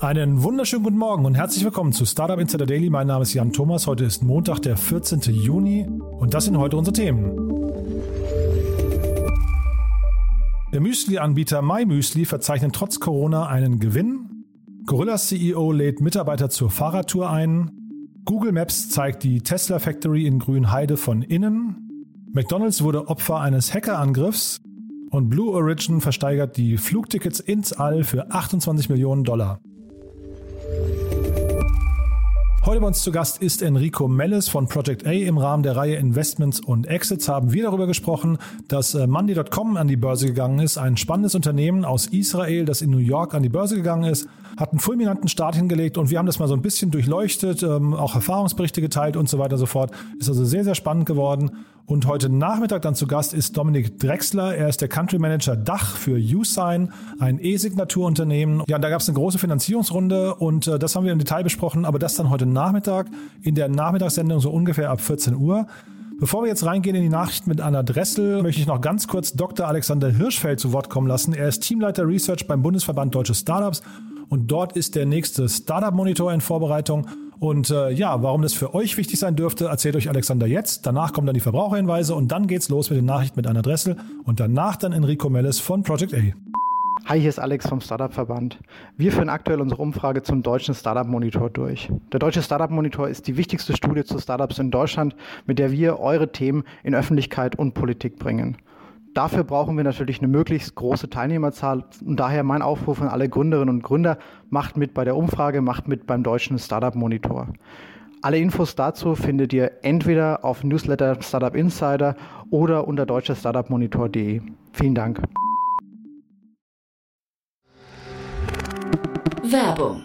Einen wunderschönen guten Morgen und herzlich willkommen zu Startup Insider Daily. Mein Name ist Jan Thomas. Heute ist Montag, der 14. Juni und das sind heute unsere Themen. Der Müsli-Anbieter MyMüsli verzeichnet trotz Corona einen Gewinn. Gorillas CEO lädt Mitarbeiter zur Fahrradtour ein. Google Maps zeigt die Tesla Factory in Grünheide von innen. McDonald's wurde Opfer eines Hackerangriffs. Und Blue Origin versteigert die Flugtickets ins All für 28 Millionen Dollar. Heute bei uns zu Gast ist Enrico Melles von Project A. Im Rahmen der Reihe Investments und Exits haben wir darüber gesprochen, dass äh, Monday.com an die Börse gegangen ist. Ein spannendes Unternehmen aus Israel, das in New York an die Börse gegangen ist, hat einen fulminanten Start hingelegt und wir haben das mal so ein bisschen durchleuchtet, ähm, auch Erfahrungsberichte geteilt und so weiter und so fort. Ist also sehr, sehr spannend geworden. Und heute Nachmittag dann zu Gast ist Dominik Drexler. Er ist der Country Manager Dach für Usign, ein E-Signaturunternehmen. Ja, da gab es eine große Finanzierungsrunde und äh, das haben wir im Detail besprochen, aber das dann heute Nachmittag in der Nachmittagssendung so ungefähr ab 14 Uhr. Bevor wir jetzt reingehen in die Nachrichten mit Anna Dressel, möchte ich noch ganz kurz Dr. Alexander Hirschfeld zu Wort kommen lassen. Er ist Teamleiter Research beim Bundesverband Deutsche Startups und dort ist der nächste Startup Monitor in Vorbereitung. Und äh, ja, warum das für euch wichtig sein dürfte, erzählt euch Alexander jetzt. Danach kommen dann die Verbraucherhinweise und dann geht's los mit den Nachrichten mit Anna Dressel und danach dann Enrico Melles von Project A. Hi, hier ist Alex vom Startup Verband. Wir führen aktuell unsere Umfrage zum deutschen Startup Monitor durch. Der deutsche Startup Monitor ist die wichtigste Studie zu Startups in Deutschland, mit der wir eure Themen in Öffentlichkeit und Politik bringen. Dafür brauchen wir natürlich eine möglichst große Teilnehmerzahl und daher mein Aufruf an alle Gründerinnen und Gründer, macht mit bei der Umfrage, macht mit beim deutschen Startup Monitor. Alle Infos dazu findet ihr entweder auf Newsletter Startup Insider oder unter deutscherstartupmonitor.de. Vielen Dank. Werbung.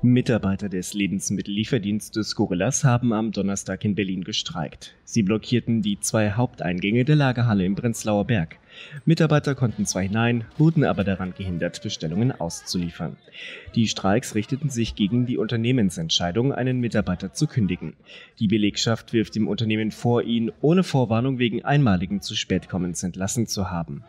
Mitarbeiter des Lebensmittellieferdienstes Gorillas haben am Donnerstag in Berlin gestreikt. Sie blockierten die zwei Haupteingänge der Lagerhalle im Prenzlauer Berg. Mitarbeiter konnten zwar hinein, wurden aber daran gehindert, Bestellungen auszuliefern. Die Streiks richteten sich gegen die Unternehmensentscheidung, einen Mitarbeiter zu kündigen. Die Belegschaft wirft dem Unternehmen vor, ihn ohne Vorwarnung wegen einmaligen zu Spätkommens entlassen zu haben.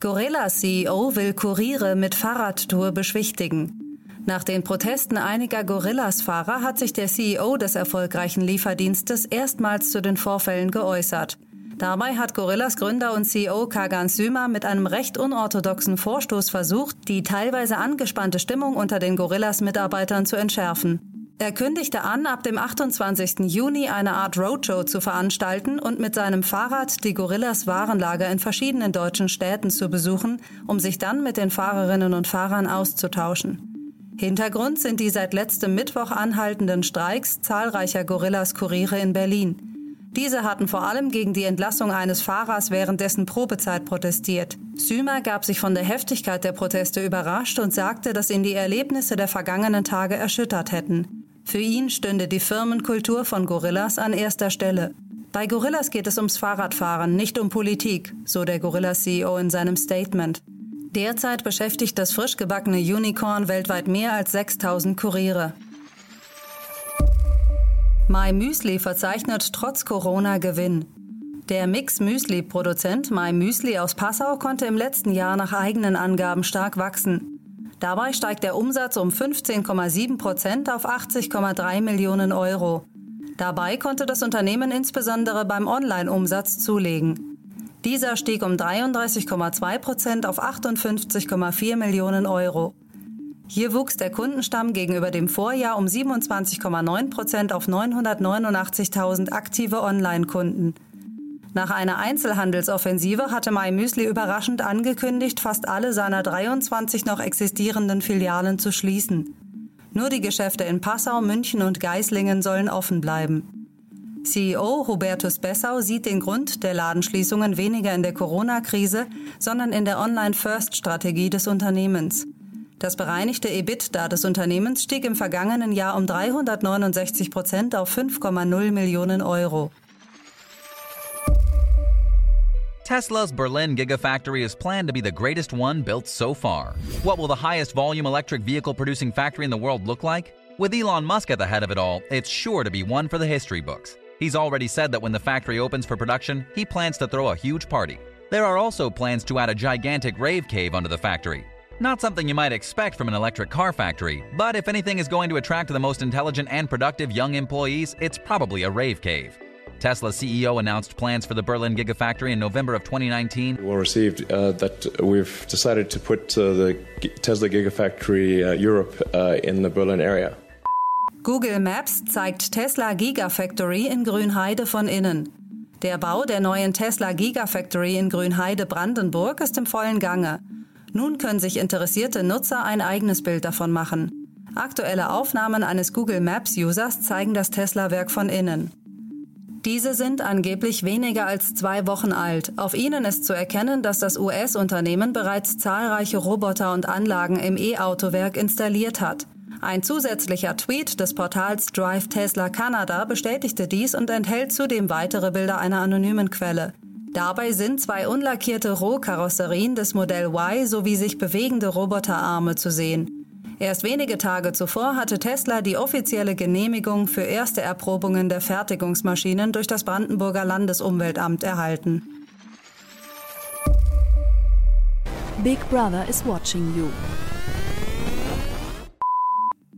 Gorillas CEO will Kuriere mit Fahrradtour beschwichtigen. Nach den Protesten einiger Gorillas-Fahrer hat sich der CEO des erfolgreichen Lieferdienstes erstmals zu den Vorfällen geäußert. Dabei hat Gorillas Gründer und CEO Kagan Sümer mit einem recht unorthodoxen Vorstoß versucht, die teilweise angespannte Stimmung unter den Gorillas-Mitarbeitern zu entschärfen. Er kündigte an, ab dem 28. Juni eine Art Roadshow zu veranstalten und mit seinem Fahrrad die Gorillas Warenlager in verschiedenen deutschen Städten zu besuchen, um sich dann mit den Fahrerinnen und Fahrern auszutauschen. Hintergrund sind die seit letztem Mittwoch anhaltenden Streiks zahlreicher Gorillas-Kuriere in Berlin. Diese hatten vor allem gegen die Entlassung eines Fahrers während dessen Probezeit protestiert. Sümer gab sich von der Heftigkeit der Proteste überrascht und sagte, dass ihn die Erlebnisse der vergangenen Tage erschüttert hätten. Für ihn stünde die Firmenkultur von Gorillas an erster Stelle. Bei Gorillas geht es ums Fahrradfahren, nicht um Politik, so der Gorillas-CEO in seinem Statement. Derzeit beschäftigt das frisch gebackene Unicorn weltweit mehr als 6000 Kuriere. My Müsli verzeichnet trotz Corona Gewinn. Der Mix-Müsli-Produzent My Müsli aus Passau konnte im letzten Jahr nach eigenen Angaben stark wachsen. Dabei steigt der Umsatz um 15,7 Prozent auf 80,3 Millionen Euro. Dabei konnte das Unternehmen insbesondere beim Online-Umsatz zulegen. Dieser stieg um 33,2 Prozent auf 58,4 Millionen Euro. Hier wuchs der Kundenstamm gegenüber dem Vorjahr um 27,9 Prozent auf 989.000 aktive Online-Kunden. Nach einer Einzelhandelsoffensive hatte MyMüsli überraschend angekündigt, fast alle seiner 23 noch existierenden Filialen zu schließen. Nur die Geschäfte in Passau, München und Geislingen sollen offen bleiben. CEO Hubertus Bessau sieht den Grund der Ladenschließungen weniger in der Corona-Krise, sondern in der Online-First-Strategie des Unternehmens. Das bereinigte EBITDA des Unternehmens stieg im vergangenen Jahr um 369 Prozent auf 5,0 Millionen Euro. Tesla's Berlin Gigafactory is planned to be the greatest one built so far. What will the highest volume electric vehicle producing factory in the world look like? With Elon Musk at the head of it all, it's sure to be one for the history books. He's already said that when the factory opens for production, he plans to throw a huge party. There are also plans to add a gigantic rave cave under the factory. Not something you might expect from an electric car factory, but if anything is going to attract the most intelligent and productive young employees, it's probably a rave cave. Tesla CEO announced plans for the Berlin Gigafactory in November of 2019. We received uh, that we've decided to put uh, the Tesla Gigafactory uh, Europe uh, in the Berlin area. Google Maps zeigt Tesla Gigafactory in Grünheide von innen. Der Bau der neuen Tesla Gigafactory in Grünheide Brandenburg ist im vollen Gange. Nun können sich interessierte Nutzer ein eigenes Bild davon machen. Aktuelle Aufnahmen eines Google Maps Users zeigen das Tesla-Werk von innen. Diese sind angeblich weniger als zwei Wochen alt. Auf ihnen ist zu erkennen, dass das US-Unternehmen bereits zahlreiche Roboter und Anlagen im E-Autowerk installiert hat. Ein zusätzlicher Tweet des Portals Drive Tesla Canada bestätigte dies und enthält zudem weitere Bilder einer anonymen Quelle. Dabei sind zwei unlackierte Rohkarosserien des Modell Y sowie sich bewegende Roboterarme zu sehen. Erst wenige Tage zuvor hatte Tesla die offizielle Genehmigung für erste Erprobungen der Fertigungsmaschinen durch das Brandenburger Landesumweltamt erhalten. Big Brother is watching you.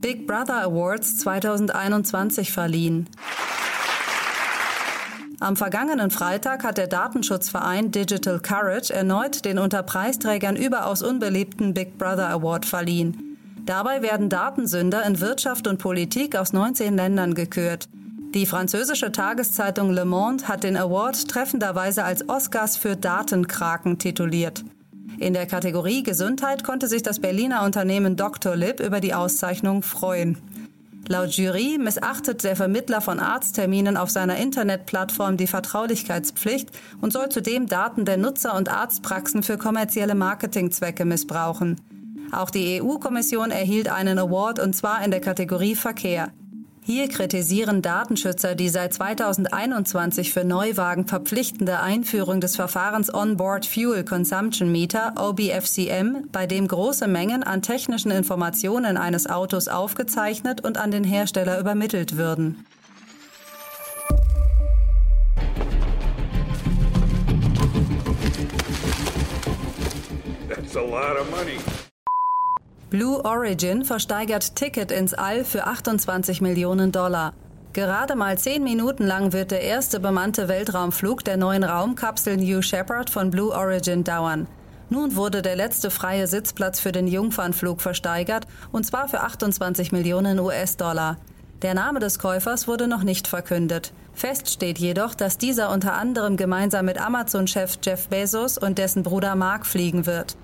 Big Brother Awards 2021 verliehen. Am vergangenen Freitag hat der Datenschutzverein Digital Courage erneut den unter Preisträgern überaus unbeliebten Big Brother Award verliehen. Dabei werden Datensünder in Wirtschaft und Politik aus 19 Ländern gekürt. Die französische Tageszeitung Le Monde hat den Award treffenderweise als Oscars für Datenkraken tituliert. In der Kategorie Gesundheit konnte sich das Berliner Unternehmen Dr. Lib über die Auszeichnung freuen. Laut Jury missachtet der Vermittler von Arztterminen auf seiner Internetplattform die Vertraulichkeitspflicht und soll zudem Daten der Nutzer und Arztpraxen für kommerzielle Marketingzwecke missbrauchen. Auch die EU-Kommission erhielt einen Award und zwar in der Kategorie Verkehr. Hier kritisieren Datenschützer die seit 2021 für Neuwagen verpflichtende Einführung des Verfahrens Onboard Fuel Consumption Meter OBFCM, bei dem große Mengen an technischen Informationen eines Autos aufgezeichnet und an den Hersteller übermittelt würden. That's a lot of money. Blue Origin versteigert Ticket ins All für 28 Millionen Dollar. Gerade mal zehn Minuten lang wird der erste bemannte Weltraumflug der neuen Raumkapsel New Shepard von Blue Origin dauern. Nun wurde der letzte freie Sitzplatz für den Jungfernflug versteigert, und zwar für 28 Millionen US-Dollar. Der Name des Käufers wurde noch nicht verkündet. Fest steht jedoch, dass dieser unter anderem gemeinsam mit Amazon-Chef Jeff Bezos und dessen Bruder Mark fliegen wird.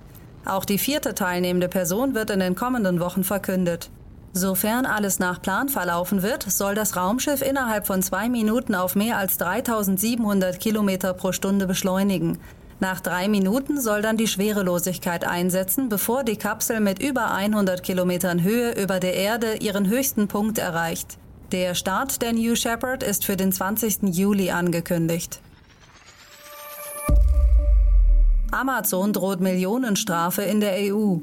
Auch die vierte teilnehmende Person wird in den kommenden Wochen verkündet. Sofern alles nach Plan verlaufen wird, soll das Raumschiff innerhalb von zwei Minuten auf mehr als 3700 Kilometer pro Stunde beschleunigen. Nach drei Minuten soll dann die Schwerelosigkeit einsetzen, bevor die Kapsel mit über 100 Kilometern Höhe über der Erde ihren höchsten Punkt erreicht. Der Start der New Shepard ist für den 20. Juli angekündigt. Amazon droht Millionenstrafe in der EU.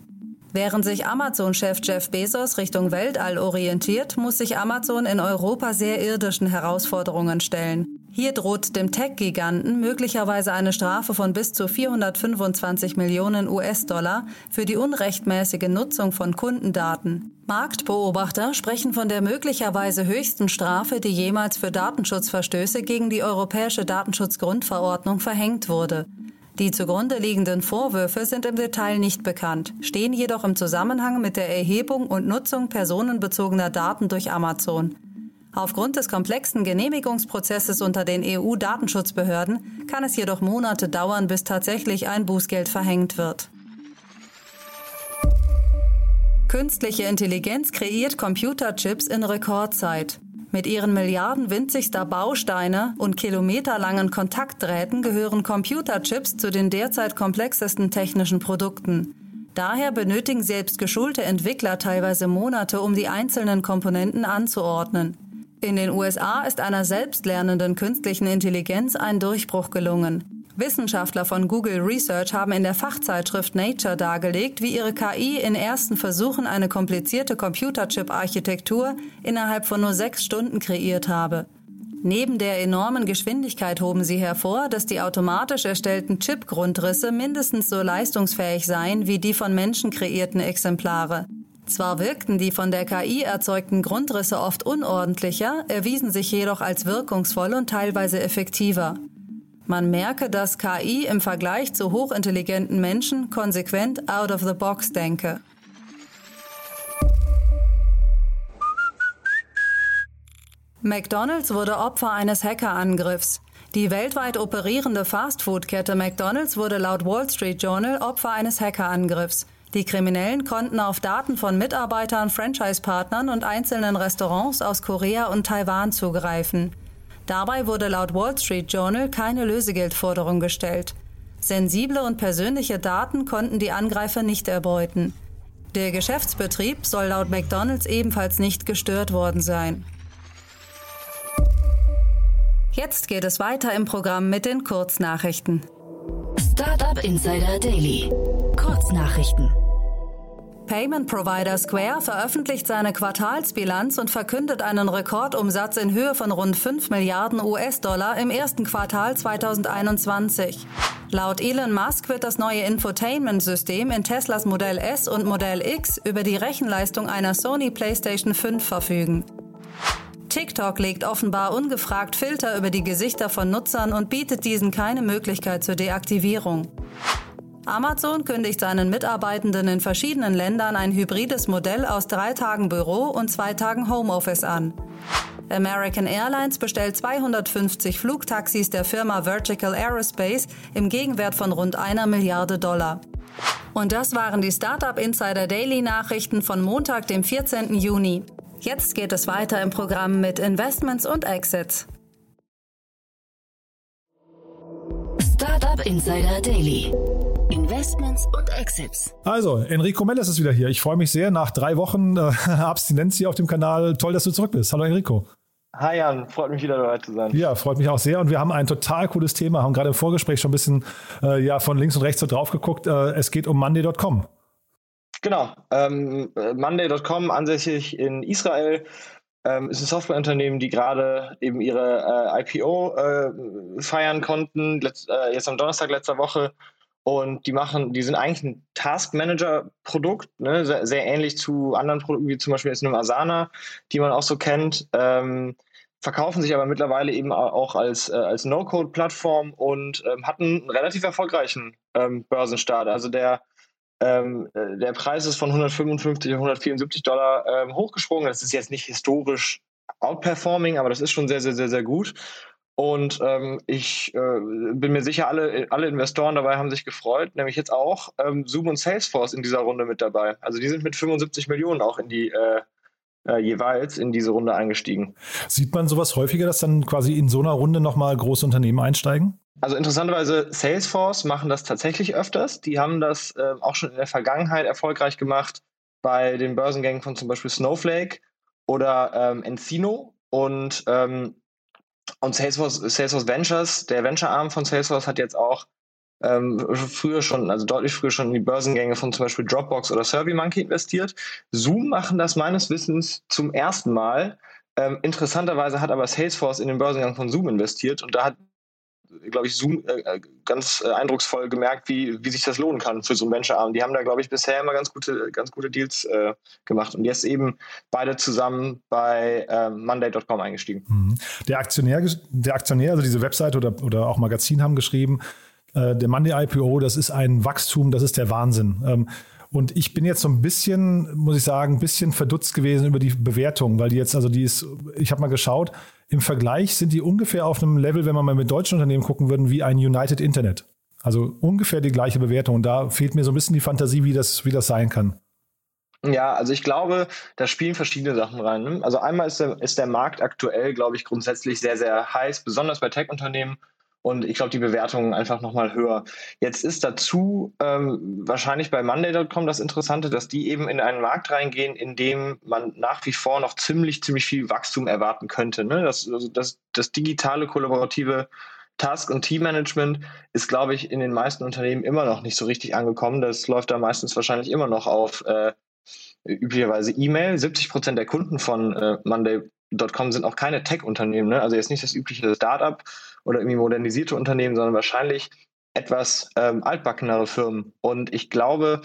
Während sich Amazon-Chef Jeff Bezos Richtung Weltall orientiert, muss sich Amazon in Europa sehr irdischen Herausforderungen stellen. Hier droht dem Tech-Giganten möglicherweise eine Strafe von bis zu 425 Millionen US-Dollar für die unrechtmäßige Nutzung von Kundendaten. Marktbeobachter sprechen von der möglicherweise höchsten Strafe, die jemals für Datenschutzverstöße gegen die Europäische Datenschutzgrundverordnung verhängt wurde. Die zugrunde liegenden Vorwürfe sind im Detail nicht bekannt, stehen jedoch im Zusammenhang mit der Erhebung und Nutzung personenbezogener Daten durch Amazon. Aufgrund des komplexen Genehmigungsprozesses unter den EU-Datenschutzbehörden kann es jedoch Monate dauern, bis tatsächlich ein Bußgeld verhängt wird. Künstliche Intelligenz kreiert Computerchips in Rekordzeit. Mit ihren Milliarden winzigster Bausteine und kilometerlangen Kontaktdrähten gehören Computerchips zu den derzeit komplexesten technischen Produkten. Daher benötigen selbst geschulte Entwickler teilweise Monate, um die einzelnen Komponenten anzuordnen. In den USA ist einer selbstlernenden künstlichen Intelligenz ein Durchbruch gelungen. Wissenschaftler von Google Research haben in der Fachzeitschrift Nature dargelegt, wie ihre KI in ersten Versuchen eine komplizierte Computerchip-Architektur innerhalb von nur sechs Stunden kreiert habe. Neben der enormen Geschwindigkeit hoben sie hervor, dass die automatisch erstellten Chip-Grundrisse mindestens so leistungsfähig seien wie die von Menschen kreierten Exemplare. Zwar wirkten die von der KI erzeugten Grundrisse oft unordentlicher, erwiesen sich jedoch als wirkungsvoll und teilweise effektiver. Man merke, dass KI im Vergleich zu hochintelligenten Menschen konsequent out of the box denke. McDonald's wurde Opfer eines Hackerangriffs. Die weltweit operierende Fastfood-Kette McDonald's wurde laut Wall Street Journal Opfer eines Hackerangriffs. Die Kriminellen konnten auf Daten von Mitarbeitern, Franchise-Partnern und einzelnen Restaurants aus Korea und Taiwan zugreifen. Dabei wurde laut Wall Street Journal keine Lösegeldforderung gestellt. Sensible und persönliche Daten konnten die Angreifer nicht erbeuten. Der Geschäftsbetrieb soll laut McDonald's ebenfalls nicht gestört worden sein. Jetzt geht es weiter im Programm mit den Kurznachrichten. Startup Insider Daily. Kurznachrichten. Payment Provider Square veröffentlicht seine Quartalsbilanz und verkündet einen Rekordumsatz in Höhe von rund 5 Milliarden US-Dollar im ersten Quartal 2021. Laut Elon Musk wird das neue Infotainment-System in Teslas Modell S und Modell X über die Rechenleistung einer Sony PlayStation 5 verfügen. TikTok legt offenbar ungefragt Filter über die Gesichter von Nutzern und bietet diesen keine Möglichkeit zur Deaktivierung. Amazon kündigt seinen Mitarbeitenden in verschiedenen Ländern ein hybrides Modell aus drei Tagen Büro und zwei Tagen Homeoffice an. American Airlines bestellt 250 Flugtaxis der Firma Vertical Aerospace im Gegenwert von rund einer Milliarde Dollar. Und das waren die Startup Insider Daily Nachrichten von Montag, dem 14. Juni. Jetzt geht es weiter im Programm mit Investments und Exits. Startup Insider Daily. Investments und Exits. Also, Enrico Melles ist wieder hier. Ich freue mich sehr. Nach drei Wochen äh, Abstinenz hier auf dem Kanal. Toll, dass du zurück bist. Hallo Enrico. Hi Jan, freut mich wieder dabei zu sein. Ja, freut mich auch sehr. Und wir haben ein total cooles Thema, haben gerade im Vorgespräch schon ein bisschen äh, ja, von links und rechts so drauf geguckt. Äh, es geht um Monday.com. Genau. Ähm, Monday.com, ansässig in Israel, ähm, ist ein Softwareunternehmen, die gerade eben ihre äh, IPO äh, feiern konnten, letzt, äh, jetzt am Donnerstag letzter Woche. Und die machen, die sind eigentlich ein Task Manager-Produkt, ne? sehr, sehr, ähnlich zu anderen Produkten, wie zum Beispiel jetzt einem Asana, die man auch so kennt. Ähm, verkaufen sich aber mittlerweile eben auch als, äh, als No-Code-Plattform und ähm, hatten einen relativ erfolgreichen ähm, Börsenstart. Also der ähm, äh, der Preis ist von 155 auf 174 Dollar ähm, hochgesprungen. Das ist jetzt nicht historisch outperforming, aber das ist schon sehr, sehr, sehr, sehr gut. Und ähm, ich äh, bin mir sicher, alle, alle Investoren dabei haben sich gefreut, nämlich jetzt auch ähm, Zoom und Salesforce in dieser Runde mit dabei. Also die sind mit 75 Millionen auch in die äh, äh, jeweils in diese Runde eingestiegen. Sieht man sowas häufiger, dass dann quasi in so einer Runde nochmal große Unternehmen einsteigen? Also interessanterweise, Salesforce machen das tatsächlich öfters. Die haben das äh, auch schon in der Vergangenheit erfolgreich gemacht bei den Börsengängen von zum Beispiel Snowflake oder ähm, Encino. Und, ähm, und Salesforce, Salesforce Ventures, der Venture-Arm von Salesforce hat jetzt auch ähm, früher schon, also deutlich früher schon in die Börsengänge von zum Beispiel Dropbox oder SurveyMonkey investiert. Zoom machen das meines Wissens zum ersten Mal Ähm, interessanterweise hat aber Salesforce in den Börsengang von Zoom investiert und da hat glaube ich, Zoom äh, äh, ganz äh, eindrucksvoll gemerkt, wie, wie sich das lohnen kann für so ein Venture-Arm. Die haben da, glaube ich, bisher immer ganz gute, ganz gute Deals äh, gemacht und jetzt eben beide zusammen bei äh, Monday.com eingestiegen. Mhm. Der Aktionär, der Aktionär, also diese Webseite oder, oder auch Magazin haben geschrieben, äh, der Monday IPO, das ist ein Wachstum, das ist der Wahnsinn. Ähm, und ich bin jetzt so ein bisschen, muss ich sagen, ein bisschen verdutzt gewesen über die Bewertung, weil die jetzt, also die ist, ich habe mal geschaut, im Vergleich sind die ungefähr auf einem Level, wenn man mal mit deutschen Unternehmen gucken würden, wie ein United Internet. Also ungefähr die gleiche Bewertung. Und da fehlt mir so ein bisschen die Fantasie, wie das, wie das sein kann. Ja, also ich glaube, da spielen verschiedene Sachen rein. Ne? Also einmal ist der, ist der Markt aktuell, glaube ich, grundsätzlich sehr, sehr heiß, besonders bei Tech-Unternehmen. Und ich glaube, die Bewertungen einfach nochmal höher. Jetzt ist dazu ähm, wahrscheinlich bei Monday.com das Interessante, dass die eben in einen Markt reingehen, in dem man nach wie vor noch ziemlich, ziemlich viel Wachstum erwarten könnte. Ne? Das, also das, das digitale, kollaborative Task- und Teammanagement ist, glaube ich, in den meisten Unternehmen immer noch nicht so richtig angekommen. Das läuft da meistens wahrscheinlich immer noch auf äh, üblicherweise E-Mail. 70 Prozent der Kunden von äh, Monday.com sind auch keine Tech-Unternehmen. Ne? Also jetzt nicht das übliche Startup oder irgendwie modernisierte Unternehmen, sondern wahrscheinlich etwas ähm, altbackenere Firmen. Und ich glaube,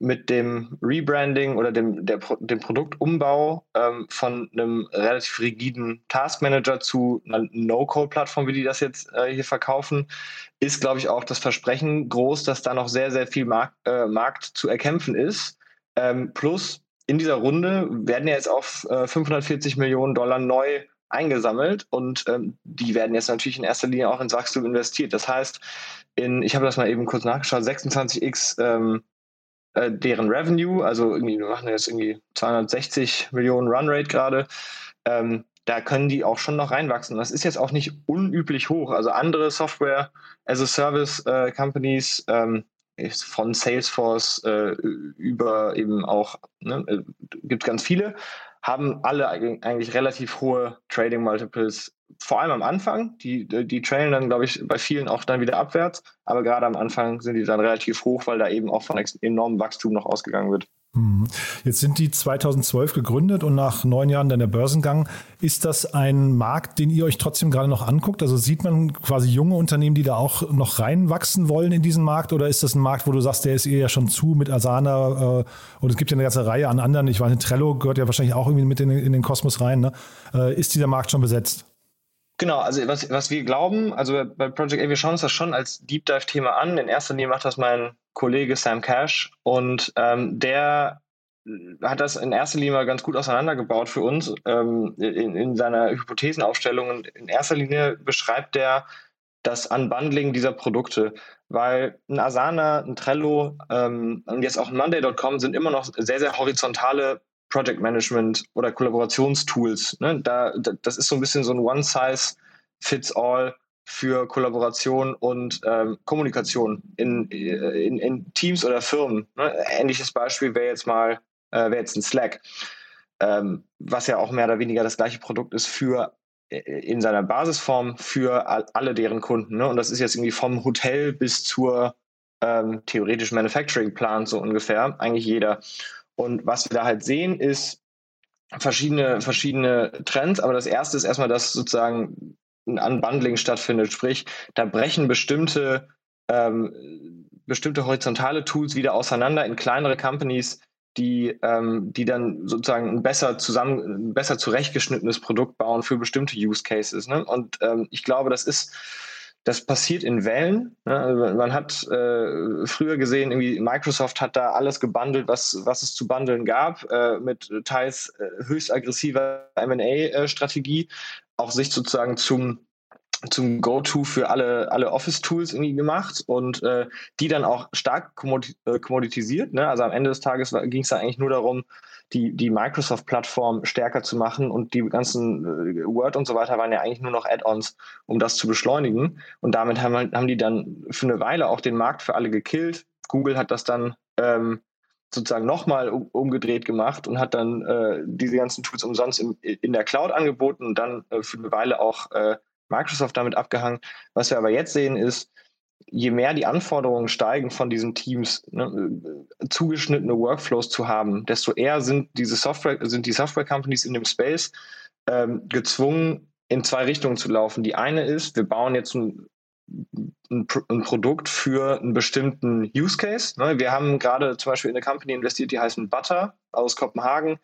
mit dem Rebranding oder dem, der, dem Produktumbau ähm, von einem relativ rigiden Taskmanager zu einer No-Code-Plattform, wie die das jetzt äh, hier verkaufen, ist, glaube ich, auch das Versprechen groß, dass da noch sehr, sehr viel Markt, äh, Markt zu erkämpfen ist. Ähm, plus in dieser Runde werden ja jetzt auf äh, 540 Millionen Dollar neu eingesammelt und ähm, die werden jetzt natürlich in erster Linie auch ins Wachstum investiert. Das heißt, in, ich habe das mal eben kurz nachgeschaut, 26x ähm, äh, deren Revenue, also irgendwie, wir machen jetzt irgendwie 260 Millionen Runrate gerade, ähm, da können die auch schon noch reinwachsen. Das ist jetzt auch nicht unüblich hoch. Also andere Software as a Service äh, Companies, ähm, von Salesforce äh, über eben auch, ne, äh, gibt ganz viele, haben alle eigentlich relativ hohe Trading Multiples, vor allem am Anfang. Die, die trailen dann, glaube ich, bei vielen auch dann wieder abwärts, aber gerade am Anfang sind die dann relativ hoch, weil da eben auch von enormem Wachstum noch ausgegangen wird. Mhm. Jetzt sind die 2012 gegründet und nach neun Jahren dann der Börsengang. Ist das ein Markt, den ihr euch trotzdem gerade noch anguckt? Also sieht man quasi junge Unternehmen, die da auch noch reinwachsen wollen in diesen Markt? Oder ist das ein Markt, wo du sagst, der ist eher schon zu mit Asana äh, und es gibt ja eine ganze Reihe an anderen? Ich weiß Trello gehört ja wahrscheinlich auch irgendwie mit in, in den Kosmos rein. Ne? Äh, ist dieser Markt schon besetzt? Genau, also was, was wir glauben, also bei Project A, wir schauen uns das schon als Deep Dive-Thema an. In erster Linie macht das mein Kollege Sam Cash und ähm, der hat das in erster Linie mal ganz gut auseinandergebaut für uns ähm, in, in seiner Hypothesenaufstellung. Und in erster Linie beschreibt er das Unbundling dieser Produkte, weil ein Asana, ein Trello ähm, und jetzt auch ein Monday.com sind immer noch sehr, sehr horizontale Project Management oder Kollaborationstools. Ne? Da, das ist so ein bisschen so ein One-Size-Fits-All für Kollaboration und ähm, Kommunikation in, in, in, Teams oder Firmen. Ne? Ähnliches Beispiel wäre jetzt mal äh, wäre jetzt ein Slack, ähm, was ja auch mehr oder weniger das gleiche Produkt ist für äh, in seiner Basisform für alle deren Kunden. Ne? Und das ist jetzt irgendwie vom Hotel bis zur ähm, theoretischen Manufacturing Plant so ungefähr, eigentlich jeder. Und was wir da halt sehen, ist verschiedene, verschiedene Trends. Aber das erste ist erstmal, dass sozusagen ein Unbundling stattfindet. Sprich, da brechen bestimmte, ähm, bestimmte horizontale Tools wieder auseinander in kleinere Companies, die, ähm, die dann sozusagen ein besser zusammen, ein besser zurechtgeschnittenes Produkt bauen für bestimmte Use Cases. Ne? Und ähm, ich glaube, das ist das passiert in Wellen. Ne? Also man hat äh, früher gesehen, irgendwie Microsoft hat da alles gebundelt, was, was es zu bundeln gab, äh, mit teils äh, höchst aggressiver M&A-Strategie, auch sich sozusagen zum zum Go-To für alle, alle Office-Tools irgendwie gemacht und äh, die dann auch stark äh, kommoditisiert. Ne? Also am Ende des Tages ging es da eigentlich nur darum, die, die Microsoft-Plattform stärker zu machen und die ganzen äh, Word und so weiter waren ja eigentlich nur noch Add-ons, um das zu beschleunigen. Und damit haben, haben die dann für eine Weile auch den Markt für alle gekillt. Google hat das dann ähm, sozusagen nochmal um, umgedreht gemacht und hat dann äh, diese ganzen Tools umsonst im, in der Cloud angeboten und dann äh, für eine Weile auch äh, Microsoft damit abgehangen. Was wir aber jetzt sehen ist, je mehr die Anforderungen steigen von diesen Teams, ne, zugeschnittene Workflows zu haben, desto eher sind diese Software, sind die Software Companies in dem Space ähm, gezwungen, in zwei Richtungen zu laufen. Die eine ist, wir bauen jetzt ein, ein, ein Produkt für einen bestimmten Use Case. Ne? Wir haben gerade zum Beispiel in eine Company investiert, die heißen Butter aus Kopenhagen.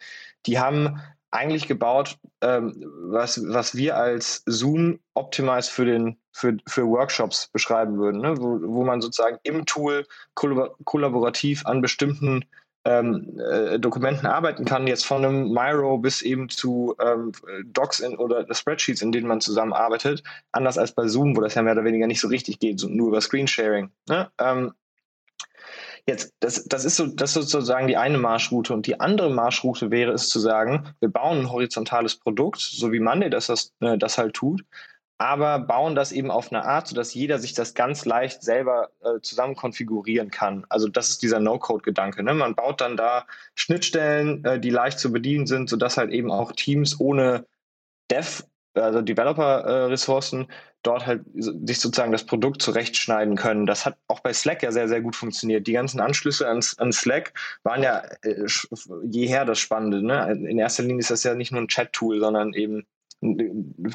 Die haben eigentlich gebaut, ähm, was, was wir als Zoom Optimized für, den, für, für Workshops beschreiben würden, ne? wo, wo man sozusagen im Tool kollaborativ an bestimmten ähm, äh, Dokumenten arbeiten kann, jetzt von einem Miro bis eben zu ähm, Docs in, oder Spreadsheets, in denen man zusammenarbeitet, anders als bei Zoom, wo das ja mehr oder weniger nicht so richtig geht, so nur über Screensharing. Ne? Ähm, Jetzt, das, das, ist so, das ist sozusagen die eine Marschroute. Und die andere Marschroute wäre es zu sagen, wir bauen ein horizontales Produkt, so wie Monday das, das, äh, das halt tut, aber bauen das eben auf eine Art, sodass jeder sich das ganz leicht selber äh, zusammen konfigurieren kann. Also das ist dieser No-Code-Gedanke. Ne? Man baut dann da Schnittstellen, äh, die leicht zu bedienen sind, sodass halt eben auch Teams ohne Dev also Developer-Ressourcen, dort halt sich sozusagen das Produkt zurechtschneiden können. Das hat auch bei Slack ja sehr, sehr gut funktioniert. Die ganzen Anschlüsse an, an Slack waren ja äh, jeher das Spannende. Ne? In erster Linie ist das ja nicht nur ein Chat-Tool, sondern eben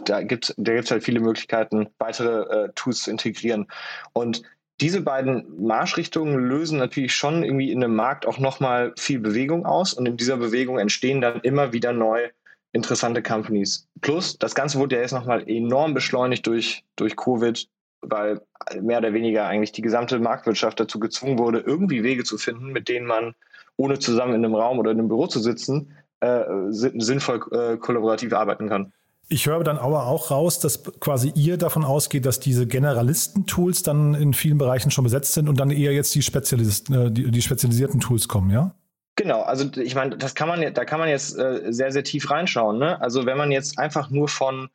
da gibt es da gibt's halt viele Möglichkeiten, weitere äh, Tools zu integrieren. Und diese beiden Marschrichtungen lösen natürlich schon irgendwie in einem Markt auch nochmal viel Bewegung aus und in dieser Bewegung entstehen dann immer wieder neu interessante Companies. Plus, das Ganze wurde ja jetzt nochmal enorm beschleunigt durch, durch Covid, weil mehr oder weniger eigentlich die gesamte Marktwirtschaft dazu gezwungen wurde, irgendwie Wege zu finden, mit denen man, ohne zusammen in einem Raum oder in einem Büro zu sitzen, äh, sinnvoll äh, kollaborativ arbeiten kann. Ich höre dann aber auch raus, dass quasi ihr davon ausgeht, dass diese Generalisten-Tools dann in vielen Bereichen schon besetzt sind und dann eher jetzt die, Spezialist, äh, die, die spezialisierten Tools kommen, ja? Genau, also ich meine, das kann man, da kann man jetzt äh, sehr, sehr tief reinschauen. Ne? Also wenn man jetzt einfach nur von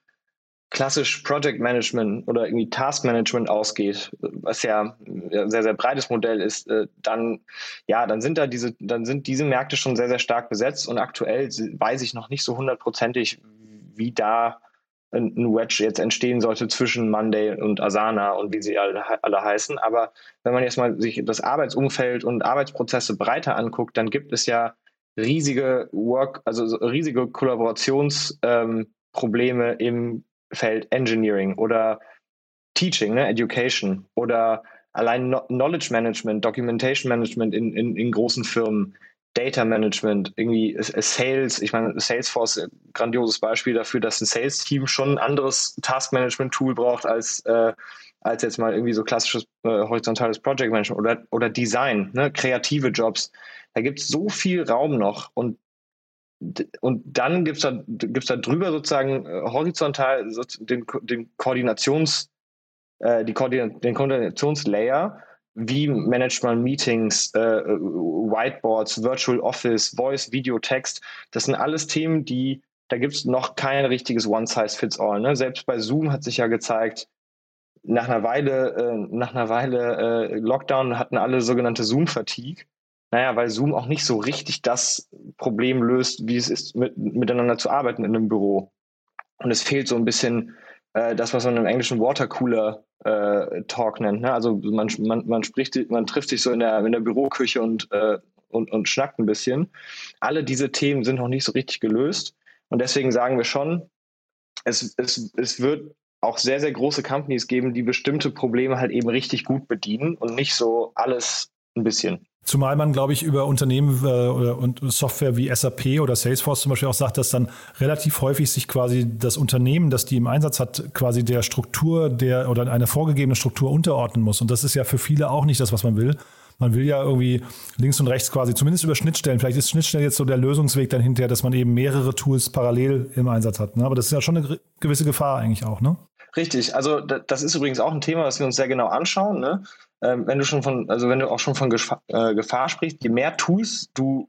klassisch Project Management oder irgendwie Task Management ausgeht, was ja ein sehr, sehr breites Modell ist, äh, dann, ja, dann sind da diese, dann sind diese Märkte schon sehr, sehr stark besetzt und aktuell weiß ich noch nicht so hundertprozentig, wie da ein Wedge jetzt entstehen sollte zwischen Monday und Asana und wie sie alle, alle heißen. Aber wenn man jetzt mal sich das Arbeitsumfeld und Arbeitsprozesse breiter anguckt, dann gibt es ja riesige Work, also riesige Kollaborationsprobleme ähm, im Feld Engineering oder Teaching, ne, Education oder allein Knowledge Management, Documentation Management in, in, in großen Firmen. Data Management, irgendwie Sales, ich meine, Salesforce, grandioses Beispiel dafür, dass ein Sales-Team schon ein anderes Task-Management-Tool braucht als, äh, als jetzt mal irgendwie so klassisches äh, horizontales Project Management oder, oder Design, ne? kreative Jobs. Da gibt es so viel Raum noch und und dann gibt es da, gibt's da drüber sozusagen äh, horizontal so den, den Koordinations, äh, die Koordin den Koordinationslayer, wie managt man Meetings, äh, Whiteboards, Virtual Office, Voice, Video, Text. Das sind alles Themen, die, da gibt es noch kein richtiges One-Size-Fits-All. Ne? Selbst bei Zoom hat sich ja gezeigt, nach einer Weile, äh, nach einer Weile äh, Lockdown hatten alle sogenannte Zoom-Fatigue. Naja, weil Zoom auch nicht so richtig das Problem löst, wie es ist, mit, miteinander zu arbeiten in einem Büro. Und es fehlt so ein bisschen das, was man im Englischen Watercooler äh, Talk nennt. Ne? Also man, man, man spricht, man trifft sich so in der, in der Büroküche und, äh, und, und schnackt ein bisschen. Alle diese Themen sind noch nicht so richtig gelöst. Und deswegen sagen wir schon, es, es, es wird auch sehr, sehr große Companies geben, die bestimmte Probleme halt eben richtig gut bedienen und nicht so alles ein bisschen. Zumal man, glaube ich, über Unternehmen äh, und Software wie SAP oder Salesforce zum Beispiel auch sagt, dass dann relativ häufig sich quasi das Unternehmen, das die im Einsatz hat, quasi der Struktur der oder einer vorgegebenen Struktur unterordnen muss. Und das ist ja für viele auch nicht das, was man will. Man will ja irgendwie links und rechts quasi, zumindest über Schnittstellen. Vielleicht ist Schnittstelle jetzt so der Lösungsweg dann hinterher, dass man eben mehrere Tools parallel im Einsatz hat. Ne? Aber das ist ja schon eine gewisse Gefahr eigentlich auch, ne? Richtig. Also das ist übrigens auch ein Thema, das wir uns sehr genau anschauen. Ne? Ähm, wenn du schon von, also wenn du auch schon von Gefahr, äh, Gefahr sprichst, je mehr Tools du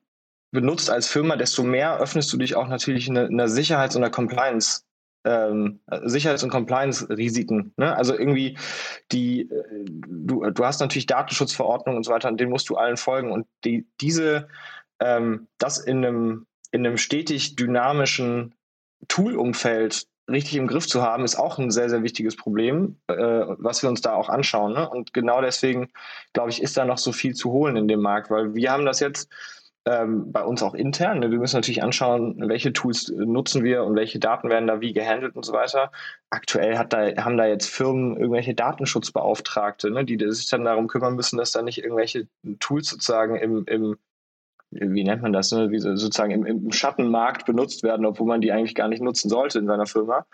benutzt als Firma, desto mehr öffnest du dich auch natürlich in einer Sicherheits- und einer Compliance ähm, Sicherheits- und Compliance-Risiken. Ne? Also irgendwie die, äh, du, du hast natürlich Datenschutzverordnungen und so weiter, und denen musst du allen folgen. Und die, diese, ähm, das in einem, in einem stetig dynamischen Toolumfeld richtig im Griff zu haben, ist auch ein sehr, sehr wichtiges Problem, äh, was wir uns da auch anschauen. Ne? Und genau deswegen, glaube ich, ist da noch so viel zu holen in dem Markt, weil wir haben das jetzt ähm, bei uns auch intern. Ne? Wir müssen natürlich anschauen, welche Tools nutzen wir und welche Daten werden da wie gehandelt und so weiter. Aktuell hat da, haben da jetzt Firmen irgendwelche Datenschutzbeauftragte, ne, die sich dann darum kümmern müssen, dass da nicht irgendwelche Tools sozusagen im, im wie nennt man das, ne, wie sozusagen im, im Schattenmarkt benutzt werden, obwohl man die eigentlich gar nicht nutzen sollte in seiner Firma.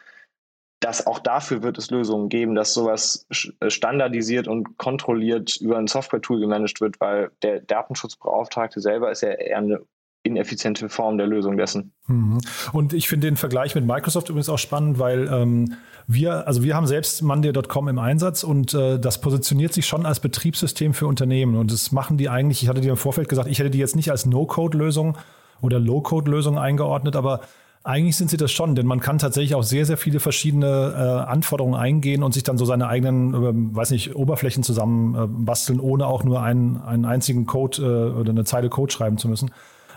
Dass auch dafür wird es Lösungen geben, dass sowas äh, standardisiert und kontrolliert über ein Software-Tool gemanagt wird, weil der Datenschutzbeauftragte selber ist ja eher eine ineffiziente Form der Lösung dessen. Mhm. Und ich finde den Vergleich mit Microsoft übrigens auch spannend, weil ähm, wir, also wir haben selbst Monday.com im Einsatz und äh, das positioniert sich schon als Betriebssystem für Unternehmen. Und das machen die eigentlich, ich hatte dir im Vorfeld gesagt, ich hätte die jetzt nicht als No-Code-Lösung oder Low-Code-Lösung eingeordnet, aber eigentlich sind sie das schon, denn man kann tatsächlich auch sehr, sehr viele verschiedene äh, Anforderungen eingehen und sich dann so seine eigenen, äh, weiß nicht, Oberflächen zusammen äh, ohne auch nur einen, einen einzigen Code äh, oder eine Zeile Code schreiben zu müssen.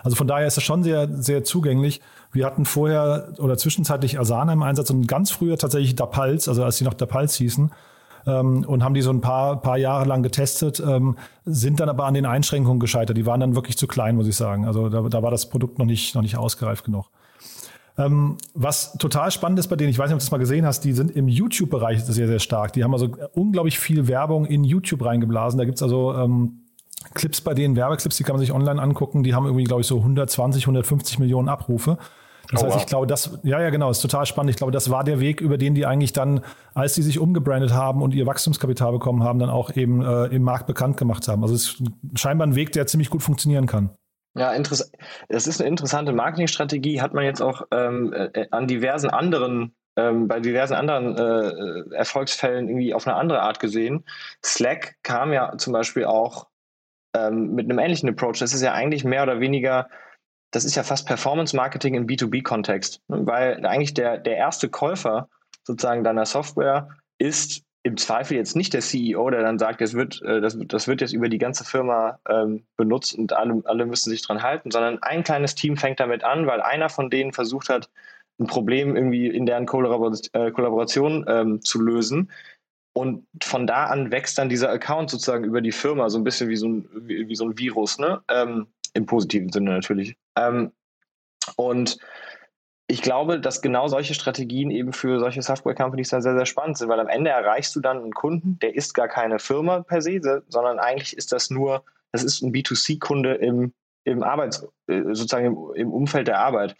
Also von daher ist es schon sehr, sehr zugänglich. Wir hatten vorher oder zwischenzeitlich Asana im Einsatz und ganz früher tatsächlich Dapals, also als sie noch Dapals hießen, ähm, und haben die so ein paar, paar Jahre lang getestet, ähm, sind dann aber an den Einschränkungen gescheitert. Die waren dann wirklich zu klein, muss ich sagen. Also da, da war das Produkt noch nicht, noch nicht ausgereift genug. Ähm, was total spannend ist bei denen, ich weiß nicht, ob du das mal gesehen hast, die sind im YouTube-Bereich sehr, sehr stark. Die haben also unglaublich viel Werbung in YouTube reingeblasen. Da gibt's also Clips bei denen, Werbeclips, die kann man sich online angucken. Die haben irgendwie, glaube ich, so 120, 150 Millionen Abrufe. Das oh, heißt, ich glaube, das, ja, ja, genau, ist total spannend. Ich glaube, das war der Weg, über den die eigentlich dann, als die sich umgebrandet haben und ihr Wachstumskapital bekommen haben, dann auch eben äh, im Markt bekannt gemacht haben. Also es ist scheinbar ein Weg, der ziemlich gut funktionieren kann. Ja, interessant. Das ist eine interessante Marketingstrategie, hat man jetzt auch ähm, äh, an diversen anderen, ähm, bei diversen anderen äh, Erfolgsfällen irgendwie auf eine andere Art gesehen. Slack kam ja zum Beispiel auch ähm, mit einem ähnlichen Approach. Das ist ja eigentlich mehr oder weniger, das ist ja fast Performance Marketing im B2B-Kontext, ne? weil eigentlich der, der erste Käufer sozusagen deiner Software ist im Zweifel jetzt nicht der CEO, der dann sagt, das wird, äh, das, das wird jetzt über die ganze Firma ähm, benutzt und alle, alle müssen sich dran halten, sondern ein kleines Team fängt damit an, weil einer von denen versucht hat, ein Problem irgendwie in deren Kollaboration, äh, Kollaboration ähm, zu lösen. Und von da an wächst dann dieser Account sozusagen über die Firma, so ein bisschen wie so ein, wie, wie so ein Virus, ne? Ähm, Im positiven Sinne natürlich. Ähm, und ich glaube, dass genau solche Strategien eben für solche Software-Companies dann sehr, sehr spannend sind, weil am Ende erreichst du dann einen Kunden, der ist gar keine Firma per se, sondern eigentlich ist das nur, das ist ein B2C-Kunde im, im Arbeits, äh, sozusagen im, im Umfeld der Arbeit.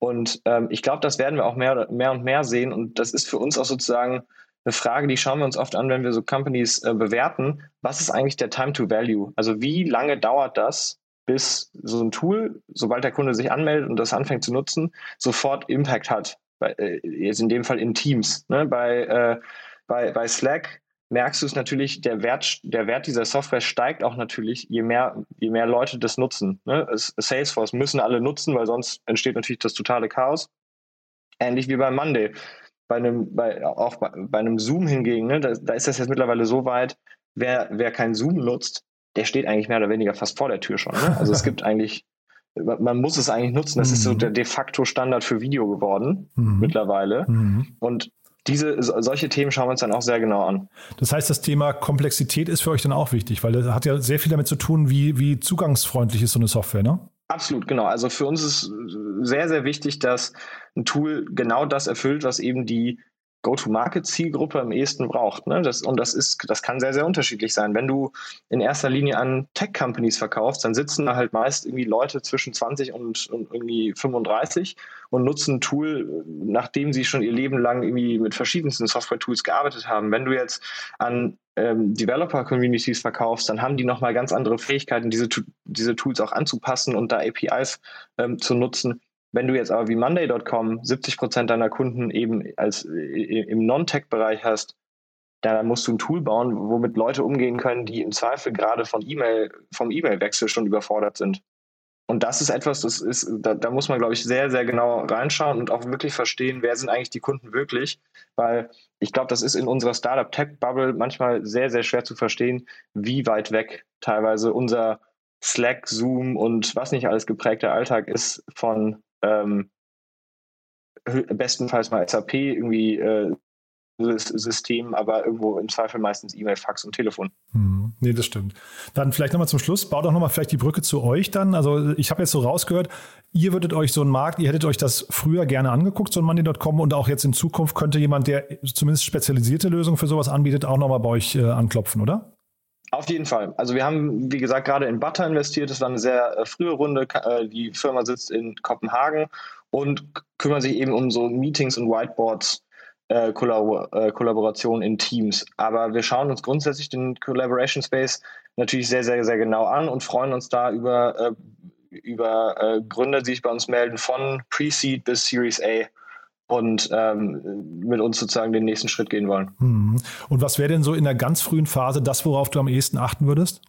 Und ähm, ich glaube, das werden wir auch mehr, mehr und mehr sehen. Und das ist für uns auch sozusagen eine Frage, die schauen wir uns oft an, wenn wir so Companies äh, bewerten. Was ist eigentlich der Time to Value? Also wie lange dauert das, bis so ein Tool, sobald der Kunde sich anmeldet und das anfängt zu nutzen, sofort Impact hat. Bei, äh, jetzt in dem Fall in Teams. Ne? Bei, äh, bei, bei Slack merkst du es natürlich, der Wert, der Wert dieser Software steigt auch natürlich, je mehr, je mehr Leute das nutzen. Ne? Salesforce müssen alle nutzen, weil sonst entsteht natürlich das totale Chaos. Ähnlich wie bei Monday. Bei einem, bei, auch bei, bei einem Zoom hingegen, ne? da, da ist das jetzt mittlerweile so weit, wer, wer kein Zoom nutzt, der steht eigentlich mehr oder weniger fast vor der Tür schon. Ne? Also es gibt eigentlich, man muss es eigentlich nutzen. Das mhm. ist so mhm. der de facto Standard für Video geworden mhm. mittlerweile. Mhm. Und diese, solche Themen schauen wir uns dann auch sehr genau an. Das heißt, das Thema Komplexität ist für euch dann auch wichtig, weil das hat ja sehr viel damit zu tun, wie, wie zugangsfreundlich ist so eine Software, ne? Absolut, genau. Also für uns ist sehr, sehr wichtig, dass ein Tool genau das erfüllt, was eben die Go-to-Market-Zielgruppe am ehesten braucht. Ne? Das, und das ist, das kann sehr, sehr unterschiedlich sein. Wenn du in erster Linie an Tech-Companies verkaufst, dann sitzen da halt meist irgendwie Leute zwischen 20 und, und irgendwie 35 und nutzen ein Tool, nachdem sie schon ihr Leben lang irgendwie mit verschiedensten Software-Tools gearbeitet haben. Wenn du jetzt an ähm, Developer-Communities verkaufst, dann haben die nochmal ganz andere Fähigkeiten, diese, diese Tools auch anzupassen und da APIs ähm, zu nutzen. Wenn du jetzt aber wie Monday.com 70 Prozent deiner Kunden eben als im Non-Tech-Bereich hast, dann musst du ein Tool bauen, womit Leute umgehen können, die im Zweifel gerade von E-Mail, vom E-Mail-Wechsel schon überfordert sind. Und das ist etwas, das ist, da, da muss man, glaube ich, sehr, sehr genau reinschauen und auch wirklich verstehen, wer sind eigentlich die Kunden wirklich. Weil ich glaube, das ist in unserer Startup-Tech-Bubble manchmal sehr, sehr schwer zu verstehen, wie weit weg teilweise unser Slack, Zoom und was nicht alles geprägter Alltag ist von ähm, bestenfalls mal SAP irgendwie äh, Systemen, aber irgendwo im Zweifel meistens E-Mail, Fax und Telefon. Hm, nee, das stimmt. Dann vielleicht nochmal zum Schluss, baut doch nochmal vielleicht die Brücke zu euch dann. Also ich habe jetzt so rausgehört, ihr würdet euch so einen Markt, ihr hättet euch das früher gerne angeguckt, so ein Money.com und auch jetzt in Zukunft könnte jemand, der zumindest spezialisierte Lösungen für sowas anbietet, auch nochmal bei euch äh, anklopfen, oder? Auf jeden Fall. Also wir haben, wie gesagt, gerade in Butter investiert. Das war eine sehr äh, frühe Runde. Äh, die Firma sitzt in Kopenhagen und kümmert sich eben um so Meetings und Whiteboards, äh, Kollabor äh, Kollaboration in Teams. Aber wir schauen uns grundsätzlich den Collaboration Space natürlich sehr, sehr, sehr genau an und freuen uns da über, äh, über äh, Gründer, die sich bei uns melden, von Pre-Seed bis Series A und ähm, mit uns sozusagen den nächsten Schritt gehen wollen. Hm. Und was wäre denn so in der ganz frühen Phase das, worauf du am ehesten achten würdest?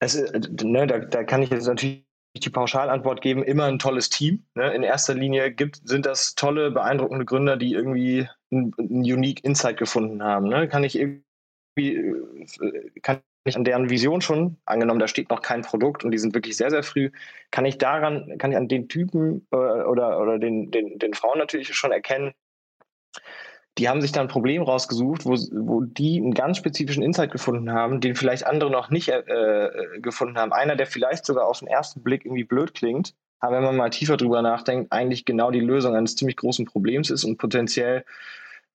Es, äh, ne, da, da kann ich jetzt natürlich die Pauschalantwort geben, immer ein tolles Team. Ne? In erster Linie gibt, sind das tolle, beeindruckende Gründer, die irgendwie einen, einen unique Insight gefunden haben. Ne? Kann ich irgendwie, äh, kann ich an deren Vision schon, angenommen, da steht noch kein Produkt und die sind wirklich sehr, sehr früh, kann ich daran, kann ich an den Typen äh, oder, oder den, den, den Frauen natürlich schon erkennen, die haben sich da ein Problem rausgesucht, wo, wo die einen ganz spezifischen Insight gefunden haben, den vielleicht andere noch nicht äh, äh, gefunden haben. Einer, der vielleicht sogar auf den ersten Blick irgendwie blöd klingt, aber wenn man mal tiefer drüber nachdenkt, eigentlich genau die Lösung eines ziemlich großen Problems ist und potenziell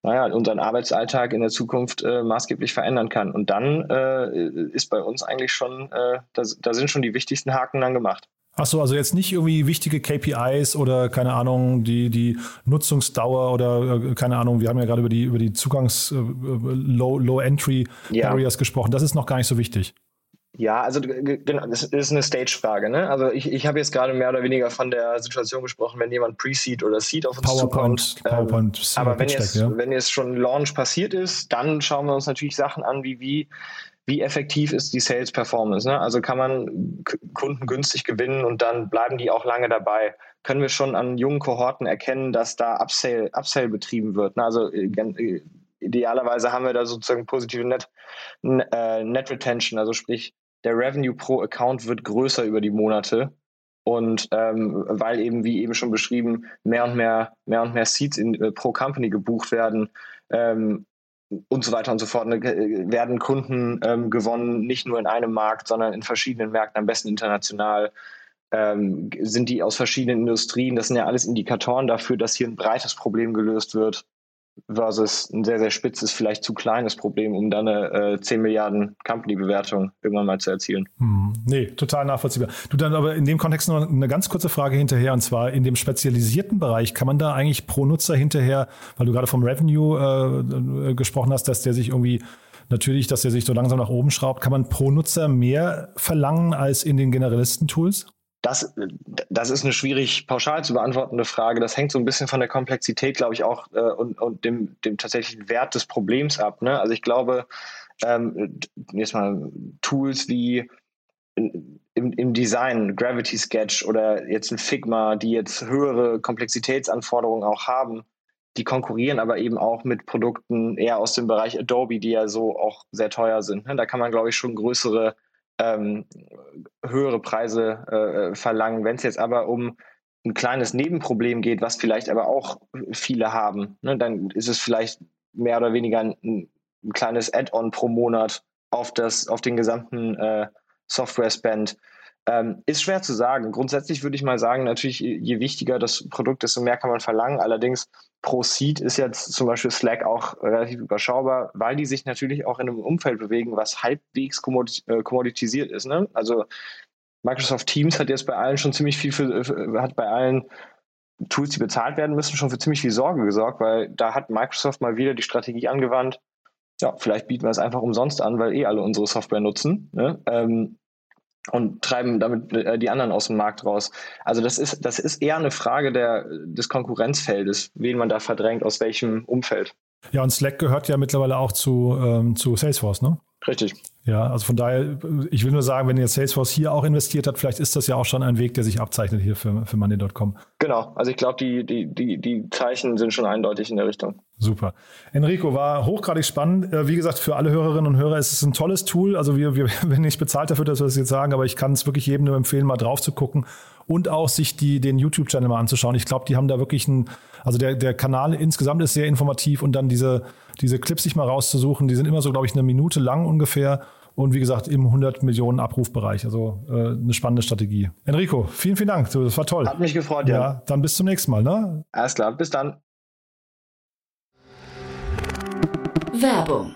naja, unseren Arbeitsalltag in der Zukunft äh, maßgeblich verändern kann. Und dann äh, ist bei uns eigentlich schon, äh, da, da sind schon die wichtigsten Haken dann gemacht. Achso, also jetzt nicht irgendwie wichtige KPIs oder keine Ahnung, die, die Nutzungsdauer oder äh, keine Ahnung, wir haben ja gerade über die, über die Zugangs- äh, Low, Low Entry Barriers ja. gesprochen. Das ist noch gar nicht so wichtig. Ja, also genau, das ist eine Stage-Frage. Ne? Also ich, ich habe jetzt gerade mehr oder weniger von der Situation gesprochen, wenn jemand Pre-Seed oder Seed auf uns PowerPoint, zukommt. PowerPoint, ähm, aber wenn jetzt, ja. wenn jetzt schon Launch passiert ist, dann schauen wir uns natürlich Sachen an, wie wie wie effektiv ist die Sales Performance. Ne? Also kann man Kunden günstig gewinnen und dann bleiben die auch lange dabei. Können wir schon an jungen Kohorten erkennen, dass da Upsale, Upsale betrieben wird. Ne? Also äh, äh, idealerweise haben wir da sozusagen positive Net, äh, Net Retention, also sprich der Revenue pro Account wird größer über die Monate. Und ähm, weil eben, wie eben schon beschrieben, mehr und mehr, mehr und mehr Seats in, äh, pro Company gebucht werden ähm, und so weiter und so fort, ne, werden Kunden ähm, gewonnen, nicht nur in einem Markt, sondern in verschiedenen Märkten, am besten international. Ähm, sind die aus verschiedenen Industrien. Das sind ja alles Indikatoren dafür, dass hier ein breites Problem gelöst wird versus ein sehr, sehr spitzes, vielleicht zu kleines Problem, um dann eine äh, 10 Milliarden Company-Bewertung irgendwann mal zu erzielen. Hm, nee, total nachvollziehbar. Du dann aber in dem Kontext noch eine ganz kurze Frage hinterher, und zwar in dem spezialisierten Bereich, kann man da eigentlich pro Nutzer hinterher, weil du gerade vom Revenue äh, äh gesprochen hast, dass der sich irgendwie natürlich, dass der sich so langsam nach oben schraubt, kann man pro Nutzer mehr verlangen als in den Generalisten-Tools? Das, das ist eine schwierig pauschal zu beantwortende Frage. Das hängt so ein bisschen von der Komplexität, glaube ich, auch äh, und, und dem, dem tatsächlichen Wert des Problems ab. Ne? Also ich glaube, ähm, jetzt mal Tools wie im, im Design, Gravity Sketch oder jetzt ein Figma, die jetzt höhere Komplexitätsanforderungen auch haben, die konkurrieren aber eben auch mit Produkten eher aus dem Bereich Adobe, die ja so auch sehr teuer sind. Ne? Da kann man, glaube ich, schon größere ähm, höhere Preise äh, verlangen. Wenn es jetzt aber um ein kleines Nebenproblem geht, was vielleicht aber auch viele haben, ne, dann ist es vielleicht mehr oder weniger ein, ein kleines Add-on pro Monat auf, das, auf den gesamten äh, Software-Spend. Ähm, ist schwer zu sagen. Grundsätzlich würde ich mal sagen, natürlich, je wichtiger das Produkt, desto mehr kann man verlangen. Allerdings pro Seed ist jetzt zum Beispiel Slack auch relativ überschaubar, weil die sich natürlich auch in einem Umfeld bewegen, was halbwegs äh, kommoditisiert ist. Ne? Also Microsoft Teams hat jetzt bei allen schon ziemlich viel für, hat bei allen Tools, die bezahlt werden müssen, schon für ziemlich viel Sorge gesorgt, weil da hat Microsoft mal wieder die Strategie angewandt, ja, vielleicht bieten wir es einfach umsonst an, weil eh alle unsere Software nutzen. Ne? Ähm, und treiben damit äh, die anderen aus dem Markt raus. Also das ist, das ist eher eine Frage der, des Konkurrenzfeldes, wen man da verdrängt, aus welchem Umfeld. Ja, und Slack gehört ja mittlerweile auch zu, ähm, zu Salesforce, ne? Richtig. Ja, also von daher, ich will nur sagen, wenn jetzt Salesforce hier auch investiert hat, vielleicht ist das ja auch schon ein Weg, der sich abzeichnet hier für, für Money.com. Genau, also ich glaube, die, die, die, die Zeichen sind schon eindeutig in der Richtung. Super. Enrico, war hochgradig spannend. Äh, wie gesagt, für alle Hörerinnen und Hörer ist es ein tolles Tool. Also wir, wir werden nicht bezahlt dafür, dass wir das jetzt sagen, aber ich kann es wirklich jedem nur empfehlen, mal drauf zu gucken und auch sich die, den YouTube-Channel mal anzuschauen. Ich glaube, die haben da wirklich ein, also der, der Kanal insgesamt ist sehr informativ und dann diese diese Clips sich mal rauszusuchen. Die sind immer so, glaube ich, eine Minute lang ungefähr. Und wie gesagt, im 100 Millionen Abrufbereich. Also äh, eine spannende Strategie. Enrico, vielen, vielen Dank. Das war toll. Hat mich gefreut, ja. ja. Dann bis zum nächsten Mal. Ne? Alles klar, bis dann. Werbung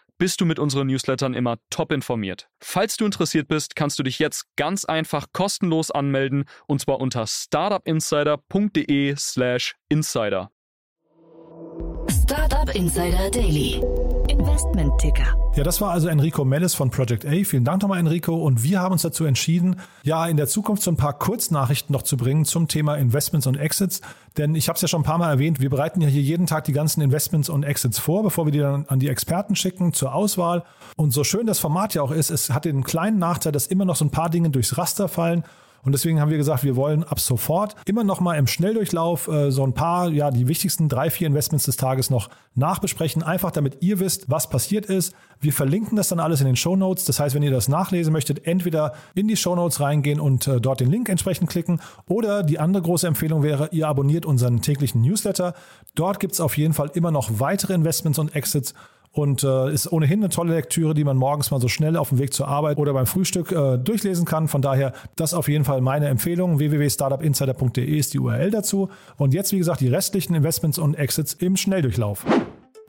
bist du mit unseren Newslettern immer top informiert. Falls du interessiert bist, kannst du dich jetzt ganz einfach kostenlos anmelden und zwar unter startupinsider.de/slash insider. Startup Insider Daily. Investment-Ticker. Ja, das war also Enrico Mellis von Project A. Vielen Dank nochmal, Enrico. Und wir haben uns dazu entschieden, ja, in der Zukunft so ein paar Kurznachrichten noch zu bringen zum Thema Investments und Exits. Denn ich habe es ja schon ein paar Mal erwähnt, wir bereiten ja hier jeden Tag die ganzen Investments und Exits vor, bevor wir die dann an die Experten schicken zur Auswahl. Und so schön das Format ja auch ist, es hat den kleinen Nachteil, dass immer noch so ein paar Dinge durchs Raster fallen. Und deswegen haben wir gesagt, wir wollen ab sofort immer noch mal im Schnelldurchlauf äh, so ein paar, ja, die wichtigsten drei, vier Investments des Tages noch nachbesprechen. Einfach damit ihr wisst, was passiert ist. Wir verlinken das dann alles in den Show Notes. Das heißt, wenn ihr das nachlesen möchtet, entweder in die Show Notes reingehen und äh, dort den Link entsprechend klicken. Oder die andere große Empfehlung wäre, ihr abonniert unseren täglichen Newsletter. Dort gibt es auf jeden Fall immer noch weitere Investments und Exits und äh, ist ohnehin eine tolle Lektüre, die man morgens mal so schnell auf dem Weg zur Arbeit oder beim Frühstück äh, durchlesen kann. Von daher, das auf jeden Fall meine Empfehlung. www.startupinsider.de ist die URL dazu. Und jetzt, wie gesagt, die restlichen Investments und Exits im Schnelldurchlauf.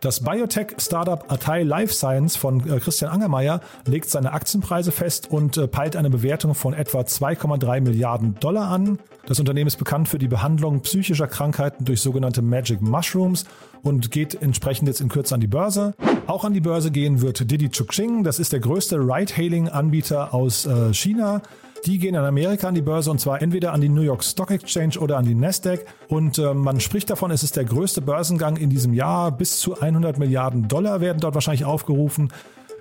Das Biotech-Startup Atai Life Science von äh, Christian Angermeier legt seine Aktienpreise fest und äh, peilt eine Bewertung von etwa 2,3 Milliarden Dollar an. Das Unternehmen ist bekannt für die Behandlung psychischer Krankheiten durch sogenannte Magic Mushrooms und geht entsprechend jetzt in Kürze an die Börse. Auch an die Börse gehen wird Didi Chuxing. Das ist der größte Ride-Hailing-Anbieter aus äh, China. Die gehen in Amerika an die Börse und zwar entweder an die New York Stock Exchange oder an die Nasdaq. Und äh, man spricht davon, es ist der größte Börsengang in diesem Jahr. Bis zu 100 Milliarden Dollar werden dort wahrscheinlich aufgerufen.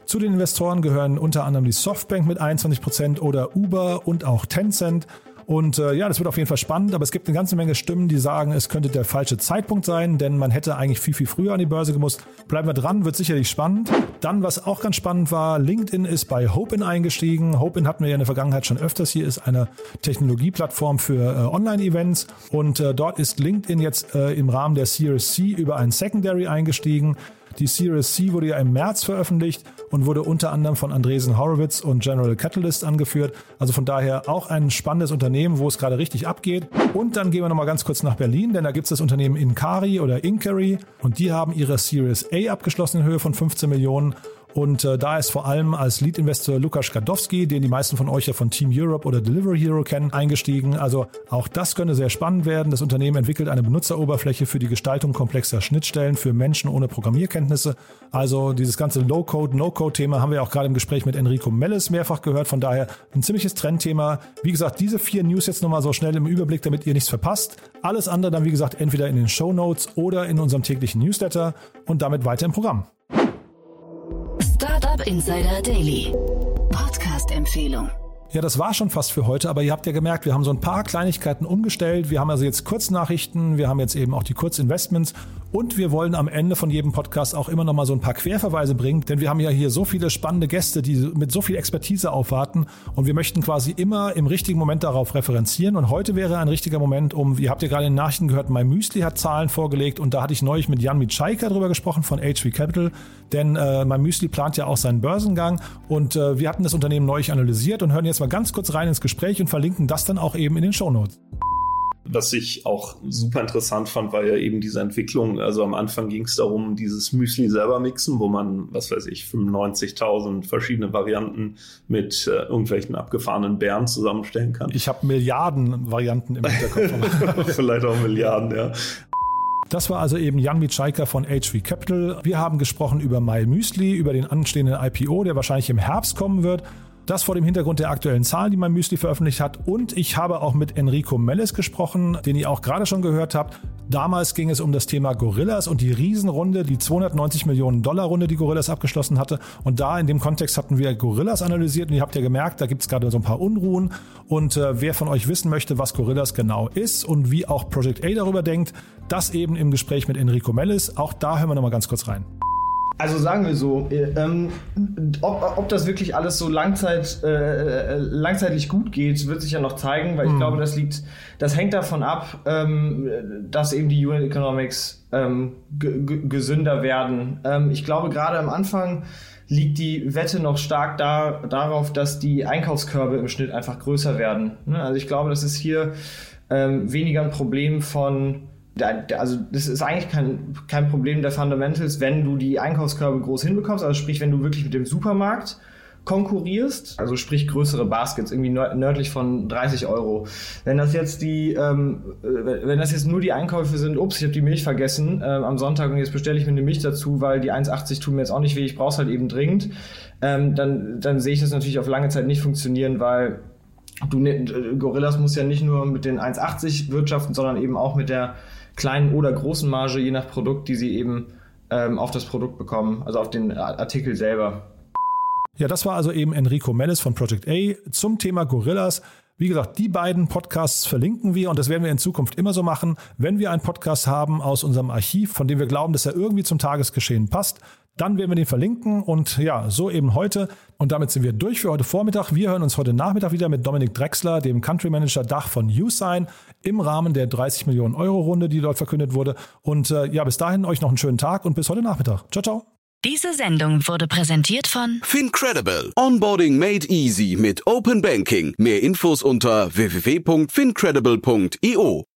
Zu den Investoren gehören unter anderem die Softbank mit 21 Prozent oder Uber und auch Tencent. Und äh, ja, das wird auf jeden Fall spannend, aber es gibt eine ganze Menge Stimmen, die sagen, es könnte der falsche Zeitpunkt sein, denn man hätte eigentlich viel, viel früher an die Börse gemusst. Bleiben wir dran, wird sicherlich spannend. Dann, was auch ganz spannend war, LinkedIn ist bei Hopin eingestiegen. Hopin hatten wir ja in der Vergangenheit schon öfters. Hier ist eine Technologieplattform für äh, Online-Events und äh, dort ist LinkedIn jetzt äh, im Rahmen der Series C über ein Secondary eingestiegen. Die Series C wurde ja im März veröffentlicht und wurde unter anderem von Andresen Horowitz und General Catalyst angeführt. Also von daher auch ein spannendes Unternehmen, wo es gerade richtig abgeht. Und dann gehen wir nochmal ganz kurz nach Berlin, denn da gibt es das Unternehmen Incari oder Incari und die haben ihre Series A abgeschlossen in Höhe von 15 Millionen und äh, da ist vor allem als Lead-Investor Lukas Gadowski, den die meisten von euch ja von Team Europe oder Delivery Hero kennen, eingestiegen. Also auch das könnte sehr spannend werden. Das Unternehmen entwickelt eine Benutzeroberfläche für die Gestaltung komplexer Schnittstellen für Menschen ohne Programmierkenntnisse. Also dieses ganze Low-Code, No-Code-Thema haben wir auch gerade im Gespräch mit Enrico Melles mehrfach gehört. Von daher ein ziemliches Trendthema. Wie gesagt, diese vier News jetzt nochmal so schnell im Überblick, damit ihr nichts verpasst. Alles andere dann, wie gesagt, entweder in den Show Notes oder in unserem täglichen Newsletter und damit weiter im Programm. Insider Daily. Podcast-Empfehlung. Ja, das war schon fast für heute, aber ihr habt ja gemerkt, wir haben so ein paar Kleinigkeiten umgestellt. Wir haben also jetzt Kurznachrichten, wir haben jetzt eben auch die Kurzinvestments und wir wollen am Ende von jedem Podcast auch immer noch mal so ein paar Querverweise bringen, denn wir haben ja hier so viele spannende Gäste, die mit so viel Expertise aufwarten und wir möchten quasi immer im richtigen Moment darauf referenzieren und heute wäre ein richtiger Moment, um, ihr habt ja gerade in den Nachrichten gehört, My Müsli hat Zahlen vorgelegt und da hatte ich neulich mit Jan Mitschaika drüber gesprochen von HV Capital, denn äh, My Müsli plant ja auch seinen Börsengang und äh, wir hatten das Unternehmen neulich analysiert und hören jetzt mal ganz kurz rein ins Gespräch und verlinken das dann auch eben in den Show Notes. Was ich auch super interessant fand, war ja eben diese Entwicklung. Also am Anfang ging es darum, dieses Müsli selber mixen, wo man, was weiß ich, 95.000 verschiedene Varianten mit äh, irgendwelchen abgefahrenen Bären zusammenstellen kann. Ich habe Milliarden Varianten im Hinterkopf. Vielleicht auch Milliarden, ja. Das war also eben Jan Mitschaiker von HV Capital. Wir haben gesprochen über My Müsli, über den anstehenden IPO, der wahrscheinlich im Herbst kommen wird. Das vor dem Hintergrund der aktuellen Zahlen, die mein Müsli veröffentlicht hat. Und ich habe auch mit Enrico Melles gesprochen, den ihr auch gerade schon gehört habt. Damals ging es um das Thema Gorillas und die Riesenrunde, die 290 Millionen Dollar Runde, die Gorillas abgeschlossen hatte. Und da in dem Kontext hatten wir Gorillas analysiert und ihr habt ja gemerkt, da gibt es gerade so ein paar Unruhen. Und äh, wer von euch wissen möchte, was Gorillas genau ist und wie auch Project A darüber denkt, das eben im Gespräch mit Enrico Melles. Auch da hören wir nochmal ganz kurz rein. Also sagen wir so, äh, ähm, ob, ob das wirklich alles so langzeit, äh, langzeitlich gut geht, wird sich ja noch zeigen, weil ich mhm. glaube, das liegt, das hängt davon ab, ähm, dass eben die Unit Economics ähm, gesünder werden. Ähm, ich glaube, gerade am Anfang liegt die Wette noch stark da, darauf, dass die Einkaufskörbe im Schnitt einfach größer werden. Ne? Also ich glaube, das ist hier ähm, weniger ein Problem von also das ist eigentlich kein, kein Problem der Fundamentals, wenn du die Einkaufskörbe groß hinbekommst, also sprich, wenn du wirklich mit dem Supermarkt konkurrierst, also sprich größere Baskets, irgendwie nördlich von 30 Euro. Wenn das jetzt die, ähm, wenn das jetzt nur die Einkäufe sind, ups, ich habe die Milch vergessen ähm, am Sonntag und jetzt bestelle ich mir eine Milch dazu, weil die 1,80 tun mir jetzt auch nicht weh, ich brauche es halt eben dringend, ähm, dann, dann sehe ich das natürlich auf lange Zeit nicht funktionieren, weil du, ne, Gorillas muss ja nicht nur mit den 1,80 wirtschaften, sondern eben auch mit der kleinen oder großen Marge, je nach Produkt, die sie eben ähm, auf das Produkt bekommen, also auf den Artikel selber. Ja, das war also eben Enrico Mellis von Project A zum Thema Gorillas. Wie gesagt, die beiden Podcasts verlinken wir und das werden wir in Zukunft immer so machen. Wenn wir einen Podcast haben aus unserem Archiv, von dem wir glauben, dass er irgendwie zum Tagesgeschehen passt, dann werden wir den verlinken und ja, so eben heute. Und damit sind wir durch für heute Vormittag. Wir hören uns heute Nachmittag wieder mit Dominik Drexler, dem Country Manager Dach von USign, im Rahmen der 30 Millionen Euro Runde, die dort verkündet wurde. Und äh, ja, bis dahin euch noch einen schönen Tag und bis heute Nachmittag. Ciao, ciao. Diese Sendung wurde präsentiert von Fincredible. Onboarding made easy mit Open Banking. Mehr Infos unter www.fincredible.io.